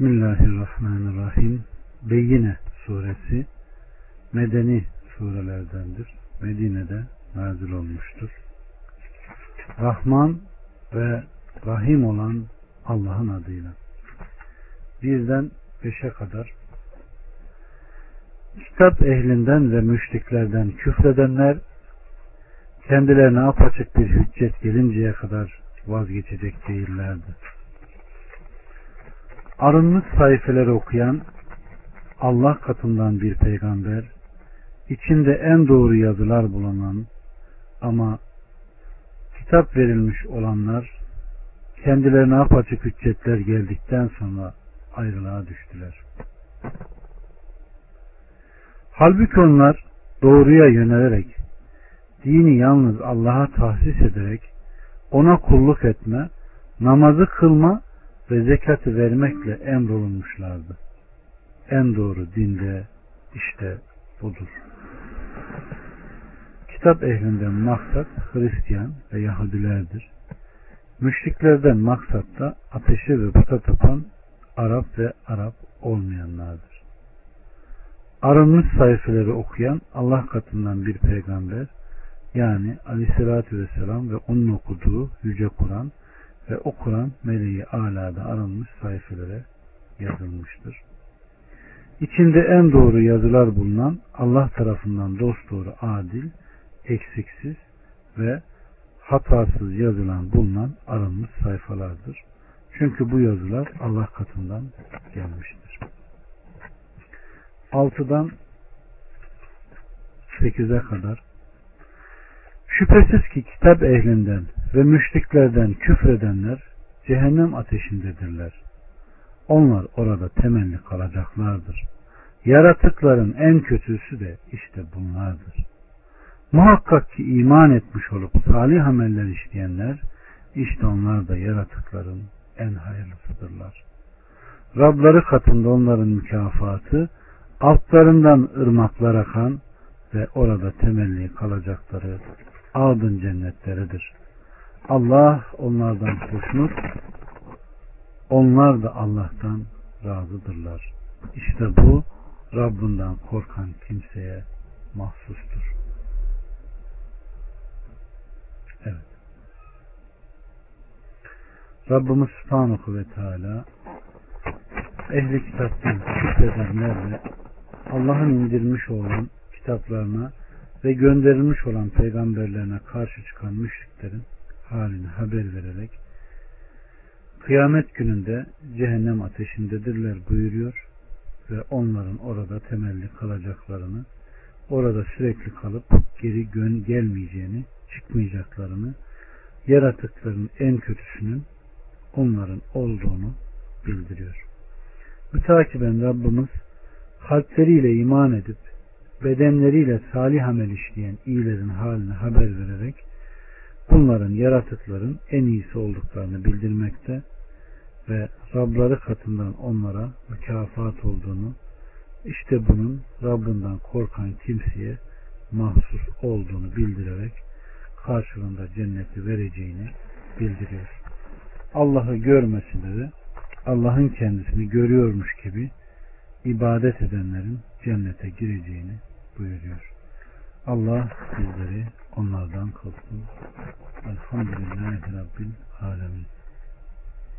Bismillahirrahmanirrahim. Beyyine suresi medeni surelerdendir. Medine'de nazil olmuştur. Rahman ve Rahim olan Allah'ın adıyla. Birden beşe kadar kitap ehlinden ve müşriklerden küfredenler kendilerine apaçık bir hüccet gelinceye kadar vazgeçecek değillerdi. Arınmış sayfeleri okuyan Allah katından bir peygamber, içinde en doğru yazılar bulunan ama kitap verilmiş olanlar kendilerine apaçık hüccetler geldikten sonra ayrılığa düştüler. Halbuki onlar doğruya yönelerek dini yalnız Allah'a tahsis ederek ona kulluk etme, namazı kılma ve zekatı vermekle emrolunmuşlardı. En doğru dinde işte budur. Kitap ehlinden maksat Hristiyan ve Yahudilerdir. Müşriklerden maksat da ateşe ve puta tapan Arap ve Arap olmayanlardır. Arınmış sayfeleri okuyan Allah katından bir peygamber yani aleyhissalatü vesselam ve onun okuduğu Yüce Kur'an ve o Kur'an meleği alada arınmış sayfelere yazılmıştır. İçinde en doğru yazılar bulunan Allah tarafından dosdoğru adil, eksiksiz ve hatasız yazılan bulunan arınmış sayfalardır. Çünkü bu yazılar Allah katından gelmiştir. 6'dan 8'e kadar Şüphesiz ki kitap ehlinden ve müşriklerden küfredenler cehennem ateşindedirler. Onlar orada temelli kalacaklardır. Yaratıkların en kötüsü de işte bunlardır. Muhakkak ki iman etmiş olup salih ameller işleyenler işte onlar da yaratıkların en hayırlısıdırlar. Rabları katında onların mükafatı altlarından ırmaklar akan ve orada temelli kalacakları adın cennetleridir. Allah onlardan hoşnut, onlar da Allah'tan razıdırlar. İşte bu Rabbinden korkan kimseye mahsustur. Evet. Rabbimiz Subhanahu ve Teala ehli kitaptan şükredenlerle Allah'ın indirmiş olan kitaplarına ve gönderilmiş olan peygamberlerine karşı çıkan müşriklerin halini haber vererek kıyamet gününde cehennem ateşindedirler buyuruyor ve onların orada temelli kalacaklarını orada sürekli kalıp geri gön gelmeyeceğini çıkmayacaklarını yaratıkların en kötüsünün onların olduğunu bildiriyor. Mütakiben Rabbimiz kalpleriyle iman edip bedenleriyle salih amel işleyen iyilerin halini haber vererek bunların yaratıkların en iyisi olduklarını bildirmekte ve Rabları katından onlara mükafat olduğunu işte bunun Rabbinden korkan kimseye mahsus olduğunu bildirerek karşılığında cenneti vereceğini bildiriyor. Allah'ı görmesinde de Allah'ın kendisini görüyormuş gibi ibadet edenlerin cennete gireceğini buyuruyor. Allah bizleri onlardan kılsın. Elhamdülillahi Rabbil Alemin.